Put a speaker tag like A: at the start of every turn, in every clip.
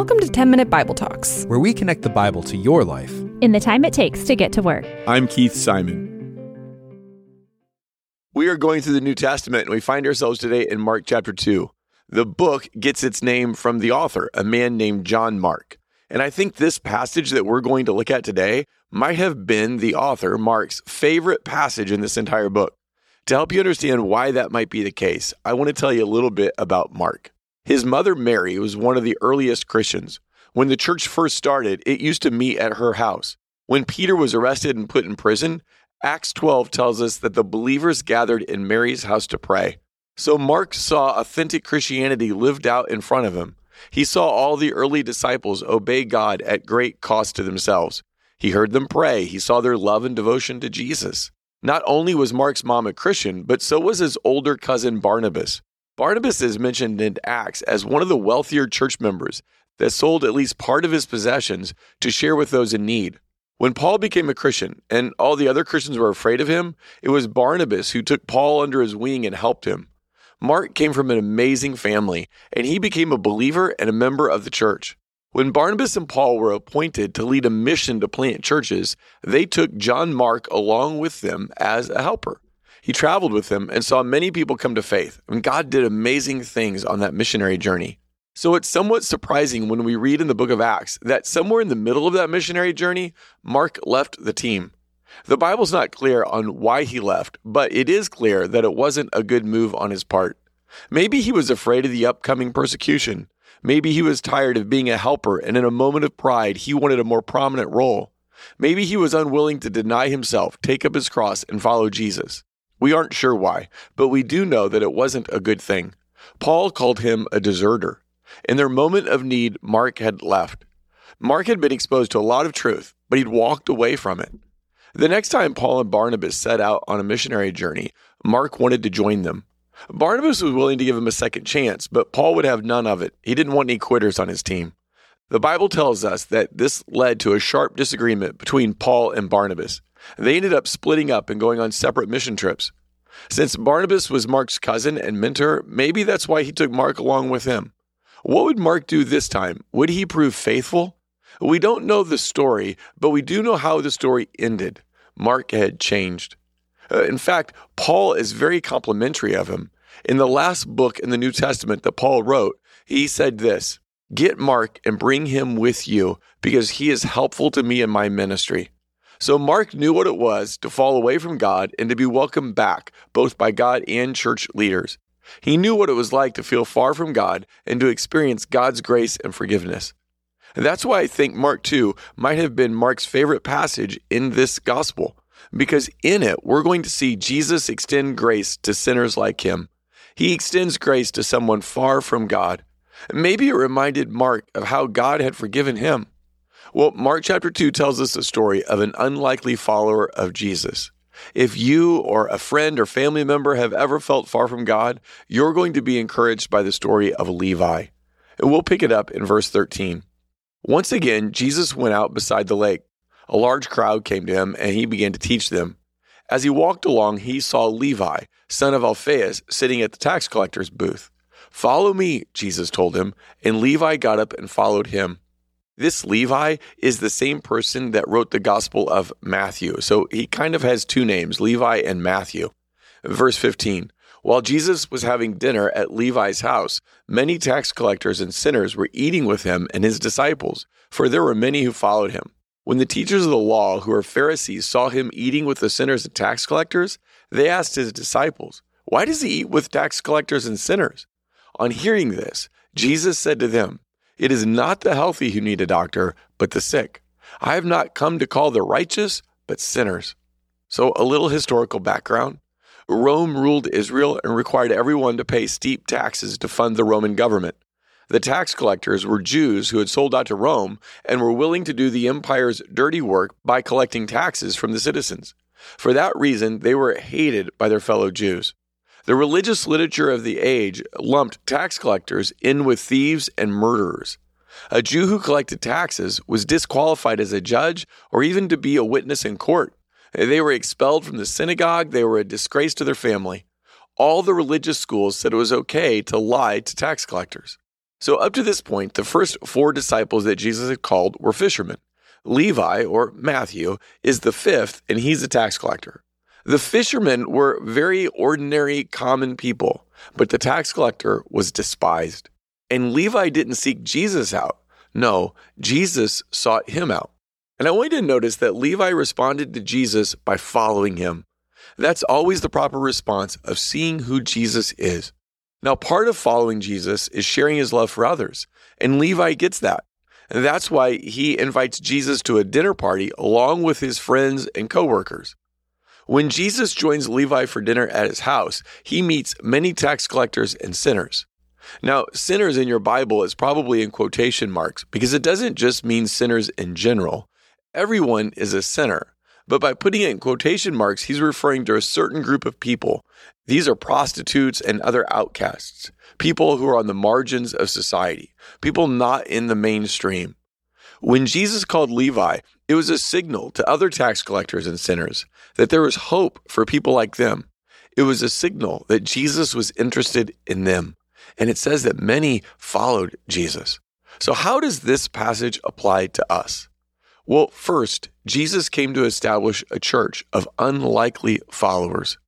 A: Welcome to 10 Minute Bible Talks,
B: where we connect the Bible to your life
C: in the time it takes to get to work.
D: I'm Keith Simon. We are going through the New Testament and we find ourselves today in Mark chapter 2. The book gets its name from the author, a man named John Mark. And I think this passage that we're going to look at today might have been the author, Mark's favorite passage in this entire book. To help you understand why that might be the case, I want to tell you a little bit about Mark. His mother, Mary, was one of the earliest Christians. When the church first started, it used to meet at her house. When Peter was arrested and put in prison, Acts 12 tells us that the believers gathered in Mary's house to pray. So Mark saw authentic Christianity lived out in front of him. He saw all the early disciples obey God at great cost to themselves. He heard them pray. He saw their love and devotion to Jesus. Not only was Mark's mom a Christian, but so was his older cousin Barnabas. Barnabas is mentioned in Acts as one of the wealthier church members that sold at least part of his possessions to share with those in need. When Paul became a Christian and all the other Christians were afraid of him, it was Barnabas who took Paul under his wing and helped him. Mark came from an amazing family, and he became a believer and a member of the church. When Barnabas and Paul were appointed to lead a mission to plant churches, they took John Mark along with them as a helper. He traveled with them and saw many people come to faith, and God did amazing things on that missionary journey. So it's somewhat surprising when we read in the book of Acts that somewhere in the middle of that missionary journey, Mark left the team. The Bible's not clear on why he left, but it is clear that it wasn't a good move on his part. Maybe he was afraid of the upcoming persecution. Maybe he was tired of being a helper and in a moment of pride, he wanted a more prominent role. Maybe he was unwilling to deny himself, take up his cross, and follow Jesus. We aren't sure why, but we do know that it wasn't a good thing. Paul called him a deserter. In their moment of need, Mark had left. Mark had been exposed to a lot of truth, but he'd walked away from it. The next time Paul and Barnabas set out on a missionary journey, Mark wanted to join them. Barnabas was willing to give him a second chance, but Paul would have none of it. He didn't want any quitters on his team. The Bible tells us that this led to a sharp disagreement between Paul and Barnabas. They ended up splitting up and going on separate mission trips. Since Barnabas was Mark's cousin and mentor, maybe that's why he took Mark along with him. What would Mark do this time? Would he prove faithful? We don't know the story, but we do know how the story ended. Mark had changed. Uh, in fact, Paul is very complimentary of him. In the last book in the New Testament that Paul wrote, he said this Get Mark and bring him with you because he is helpful to me in my ministry. So Mark knew what it was to fall away from God and to be welcomed back, both by God and church leaders. He knew what it was like to feel far from God and to experience God's grace and forgiveness. And that's why I think Mark 2 might have been Mark's favorite passage in this gospel, because in it, we're going to see Jesus extend grace to sinners like him. He extends grace to someone far from God. Maybe it reminded Mark of how God had forgiven him. Well, Mark chapter 2 tells us the story of an unlikely follower of Jesus. If you or a friend or family member have ever felt far from God, you're going to be encouraged by the story of Levi. And we'll pick it up in verse 13. Once again, Jesus went out beside the lake. A large crowd came to him, and he began to teach them. As he walked along, he saw Levi, son of Alphaeus, sitting at the tax collector's booth. Follow me, Jesus told him, and Levi got up and followed him. This Levi is the same person that wrote the Gospel of Matthew. So he kind of has two names, Levi and Matthew. Verse 15 While Jesus was having dinner at Levi's house, many tax collectors and sinners were eating with him and his disciples, for there were many who followed him. When the teachers of the law, who are Pharisees, saw him eating with the sinners and tax collectors, they asked his disciples, Why does he eat with tax collectors and sinners? On hearing this, Jesus said to them, it is not the healthy who need a doctor, but the sick. I have not come to call the righteous, but sinners. So, a little historical background. Rome ruled Israel and required everyone to pay steep taxes to fund the Roman government. The tax collectors were Jews who had sold out to Rome and were willing to do the empire's dirty work by collecting taxes from the citizens. For that reason, they were hated by their fellow Jews. The religious literature of the age lumped tax collectors in with thieves and murderers. A Jew who collected taxes was disqualified as a judge or even to be a witness in court. They were expelled from the synagogue, they were a disgrace to their family. All the religious schools said it was okay to lie to tax collectors. So, up to this point, the first four disciples that Jesus had called were fishermen. Levi, or Matthew, is the fifth, and he's a tax collector. The fishermen were very ordinary, common people, but the tax collector was despised. And Levi didn't seek Jesus out. No, Jesus sought him out. And I want you to notice that Levi responded to Jesus by following him. That's always the proper response of seeing who Jesus is. Now, part of following Jesus is sharing his love for others, and Levi gets that. And that's why he invites Jesus to a dinner party along with his friends and coworkers. When Jesus joins Levi for dinner at his house, he meets many tax collectors and sinners. Now, sinners in your Bible is probably in quotation marks because it doesn't just mean sinners in general. Everyone is a sinner. But by putting it in quotation marks, he's referring to a certain group of people. These are prostitutes and other outcasts, people who are on the margins of society, people not in the mainstream. When Jesus called Levi, it was a signal to other tax collectors and sinners that there was hope for people like them. It was a signal that Jesus was interested in them. And it says that many followed Jesus. So, how does this passage apply to us? Well, first, Jesus came to establish a church of unlikely followers.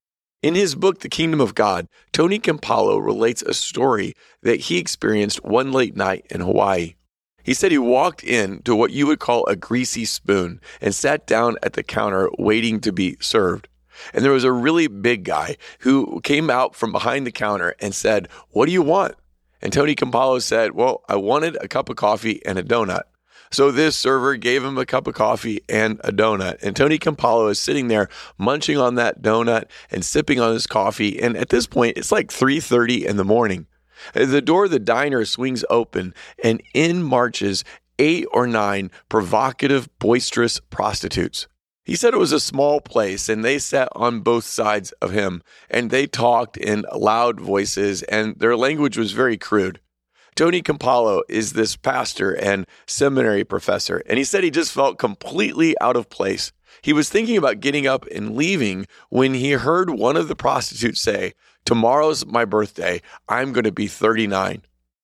D: In his book, The Kingdom of God, Tony Campolo relates a story that he experienced one late night in Hawaii. He said he walked in to what you would call a greasy spoon and sat down at the counter waiting to be served. And there was a really big guy who came out from behind the counter and said, What do you want? And Tony Campolo said, Well, I wanted a cup of coffee and a donut. So this server gave him a cup of coffee and a donut. And Tony Campolo is sitting there munching on that donut and sipping on his coffee. And at this point, it's like 3:30 in the morning. The door of the diner swings open, and in marches eight or nine provocative, boisterous prostitutes. He said it was a small place and they sat on both sides of him and they talked in loud voices and their language was very crude. Tony Campolo is this pastor and seminary professor, and he said he just felt completely out of place. He was thinking about getting up and leaving when he heard one of the prostitutes say, Tomorrow's my birthday. I'm going to be 39.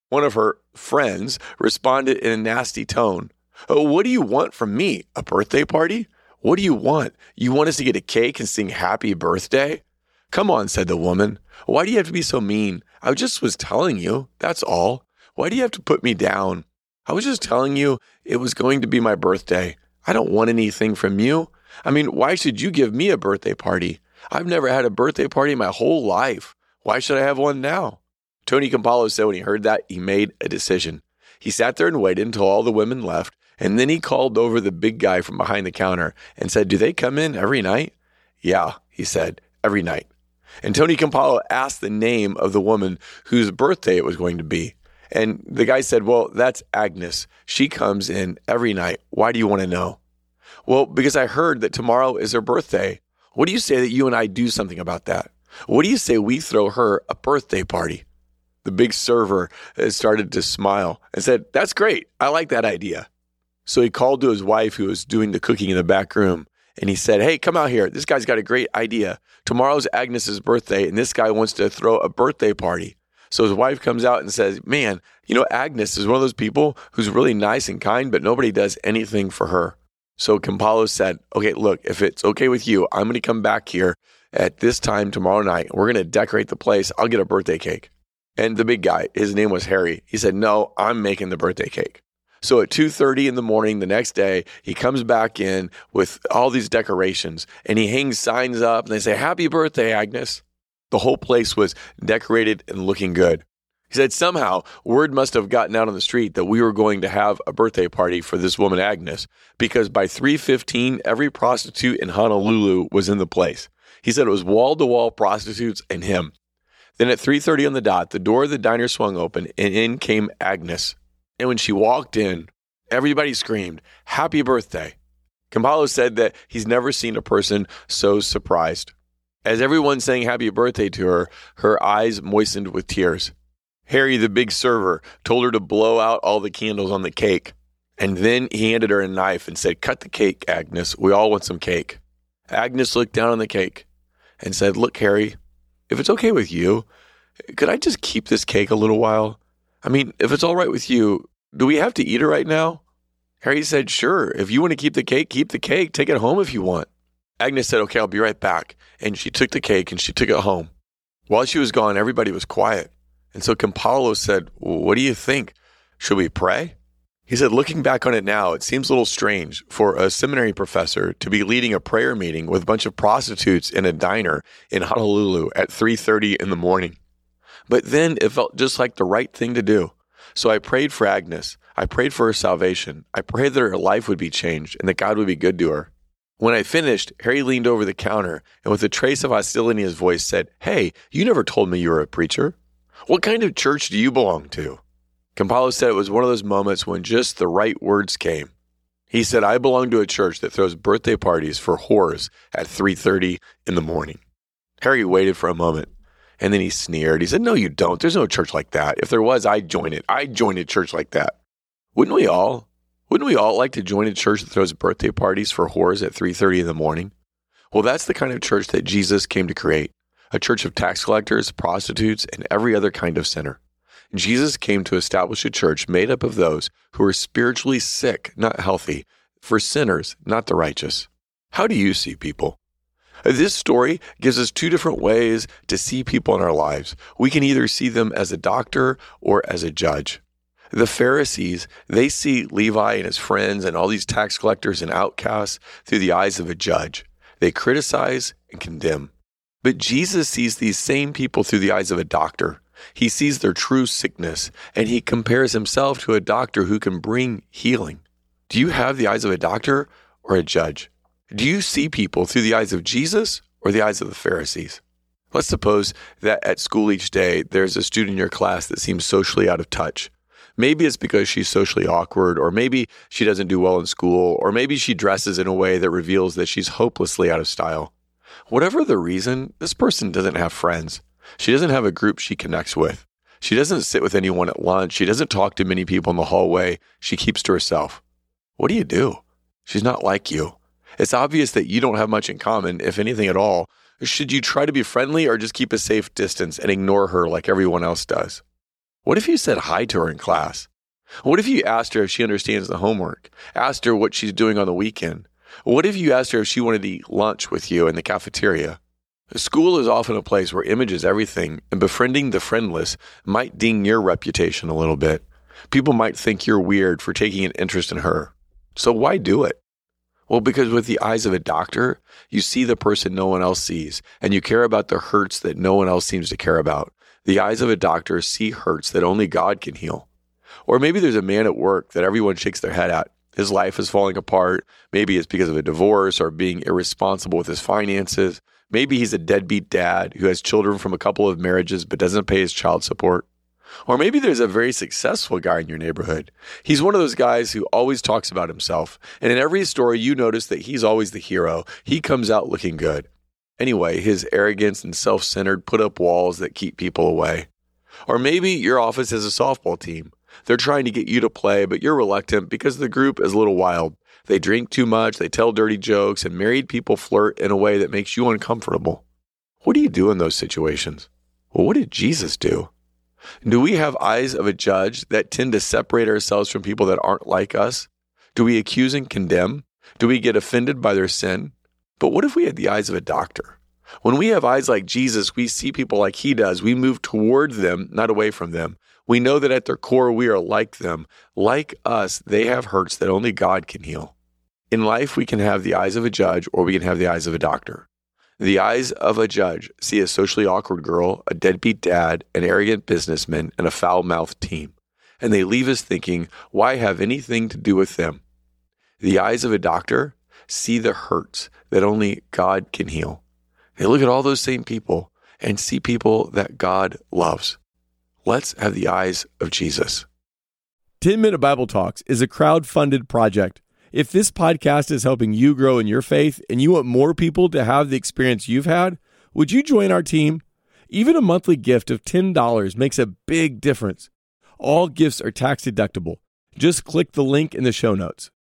D: One of her friends responded in a nasty tone. Oh, what do you want from me? A birthday party? What do you want? You want us to get a cake and sing happy birthday? Come on, said the woman. Why do you have to be so mean? I just was telling you, that's all. Why do you have to put me down? I was just telling you it was going to be my birthday. I don't want anything from you. I mean, why should you give me a birthday party? I've never had a birthday party in my whole life. Why should I have one now? Tony Campolo said when he heard that, he made a decision. He sat there and waited until all the women left, and then he called over the big guy from behind the counter and said, Do they come in every night? Yeah, he said, every night. And Tony Campolo asked the name of the woman whose birthday it was going to be. And the guy said, Well, that's Agnes. She comes in every night. Why do you want to know? Well, because I heard that tomorrow is her birthday. What do you say that you and I do something about that? What do you say we throw her a birthday party? The big server uh, started to smile and said, That's great. I like that idea. So he called to his wife, who was doing the cooking in the back room, and he said, Hey, come out here. This guy's got a great idea. Tomorrow's Agnes's birthday, and this guy wants to throw a birthday party. So his wife comes out and says, Man, you know, Agnes is one of those people who's really nice and kind, but nobody does anything for her. So Campolo said, Okay, look, if it's okay with you, I'm going to come back here at this time tomorrow night. We're going to decorate the place. I'll get a birthday cake. And the big guy, his name was Harry. He said, "No, I'm making the birthday cake." So at 2:30 in the morning the next day, he comes back in with all these decorations and he hangs signs up and they say, "Happy birthday, Agnes." The whole place was decorated and looking good. He said somehow word must have gotten out on the street that we were going to have a birthday party for this woman Agnes because by 3:15 every prostitute in Honolulu was in the place. He said it was wall-to-wall prostitutes and him. Then at 3:30 on the dot, the door of the diner swung open and in came Agnes. And when she walked in, everybody screamed, "Happy birthday." Campolo said that he's never seen a person so surprised. As everyone sang happy birthday to her, her eyes moistened with tears. Harry, the big server, told her to blow out all the candles on the cake. And then he handed her a knife and said, Cut the cake, Agnes. We all want some cake. Agnes looked down on the cake and said, Look, Harry, if it's okay with you, could I just keep this cake a little while? I mean, if it's all right with you, do we have to eat it right now? Harry said, Sure. If you want to keep the cake, keep the cake. Take it home if you want. Agnes said, Okay, I'll be right back. And she took the cake and she took it home. While she was gone, everybody was quiet. And so Campolo said, What do you think? Should we pray? He said, looking back on it now, it seems a little strange for a seminary professor to be leading a prayer meeting with a bunch of prostitutes in a diner in Honolulu at 3:30 in the morning. But then it felt just like the right thing to do. So I prayed for Agnes. I prayed for her salvation. I prayed that her life would be changed and that God would be good to her. When I finished, Harry leaned over the counter and with a trace of hostility in his voice said, Hey, you never told me you were a preacher. What kind of church do you belong to? Campolo said it was one of those moments when just the right words came. He said, I belong to a church that throws birthday parties for whores at 3.30 in the morning. Harry waited for a moment, and then he sneered. He said, No, you don't. There's no church like that. If there was, I'd join it. I'd join a church like that. Wouldn't we all? Wouldn't we all like to join a church that throws birthday parties for whores at 3.30 in the morning? Well, that's the kind of church that Jesus came to create. A church of tax collectors, prostitutes, and every other kind of sinner. Jesus came to establish a church made up of those who are spiritually sick, not healthy, for sinners, not the righteous. How do you see people? This story gives us two different ways to see people in our lives. We can either see them as a doctor or as a judge. The Pharisees, they see Levi and his friends and all these tax collectors and outcasts through the eyes of a judge. They criticize and condemn. But Jesus sees these same people through the eyes of a doctor. He sees their true sickness and he compares himself to a doctor who can bring healing. Do you have the eyes of a doctor or a judge? Do you see people through the eyes of Jesus or the eyes of the Pharisees? Let's suppose that at school each day there's a student in your class that seems socially out of touch. Maybe it's because she's socially awkward, or maybe she doesn't do well in school, or maybe she dresses in a way that reveals that she's hopelessly out of style. Whatever the reason, this person doesn't have friends. She doesn't have a group she connects with. She doesn't sit with anyone at lunch. She doesn't talk to many people in the hallway. She keeps to herself. What do you do? She's not like you. It's obvious that you don't have much in common, if anything at all. Should you try to be friendly or just keep a safe distance and ignore her like everyone else does? What if you said hi to her in class? What if you asked her if she understands the homework? Asked her what she's doing on the weekend? What if you asked her if she wanted to eat lunch with you in the cafeteria? School is often a place where image is everything, and befriending the friendless might ding your reputation a little bit. People might think you're weird for taking an interest in her. So why do it? Well, because with the eyes of a doctor, you see the person no one else sees, and you care about the hurts that no one else seems to care about. The eyes of a doctor see hurts that only God can heal. Or maybe there's a man at work that everyone shakes their head at. His life is falling apart. Maybe it's because of a divorce or being irresponsible with his finances. Maybe he's a deadbeat dad who has children from a couple of marriages but doesn't pay his child support. Or maybe there's a very successful guy in your neighborhood. He's one of those guys who always talks about himself. And in every story, you notice that he's always the hero. He comes out looking good. Anyway, his arrogance and self centered put up walls that keep people away. Or maybe your office has a softball team. They're trying to get you to play, but you're reluctant because the group is a little wild. They drink too much, they tell dirty jokes, and married people flirt in a way that makes you uncomfortable. What do you do in those situations? Well, what did Jesus do? Do we have eyes of a judge that tend to separate ourselves from people that aren't like us? Do we accuse and condemn? Do we get offended by their sin? But what if we had the eyes of a doctor? When we have eyes like Jesus, we see people like he does. We move toward them, not away from them. We know that at their core, we are like them. Like us, they have hurts that only God can heal. In life, we can have the eyes of a judge or we can have the eyes of a doctor. The eyes of a judge see a socially awkward girl, a deadbeat dad, an arrogant businessman, and a foul mouthed team. And they leave us thinking, why have anything to do with them? The eyes of a doctor see the hurts that only God can heal. They look at all those same people and see people that God loves. Let's have the eyes of Jesus.
E: 10 Minute Bible Talks is a crowd funded project if this podcast is helping you grow in your faith and you want more people to have the experience you've had, would you join our team? Even a monthly gift of $10 makes a big difference. All gifts are tax deductible. Just click the link in the show notes.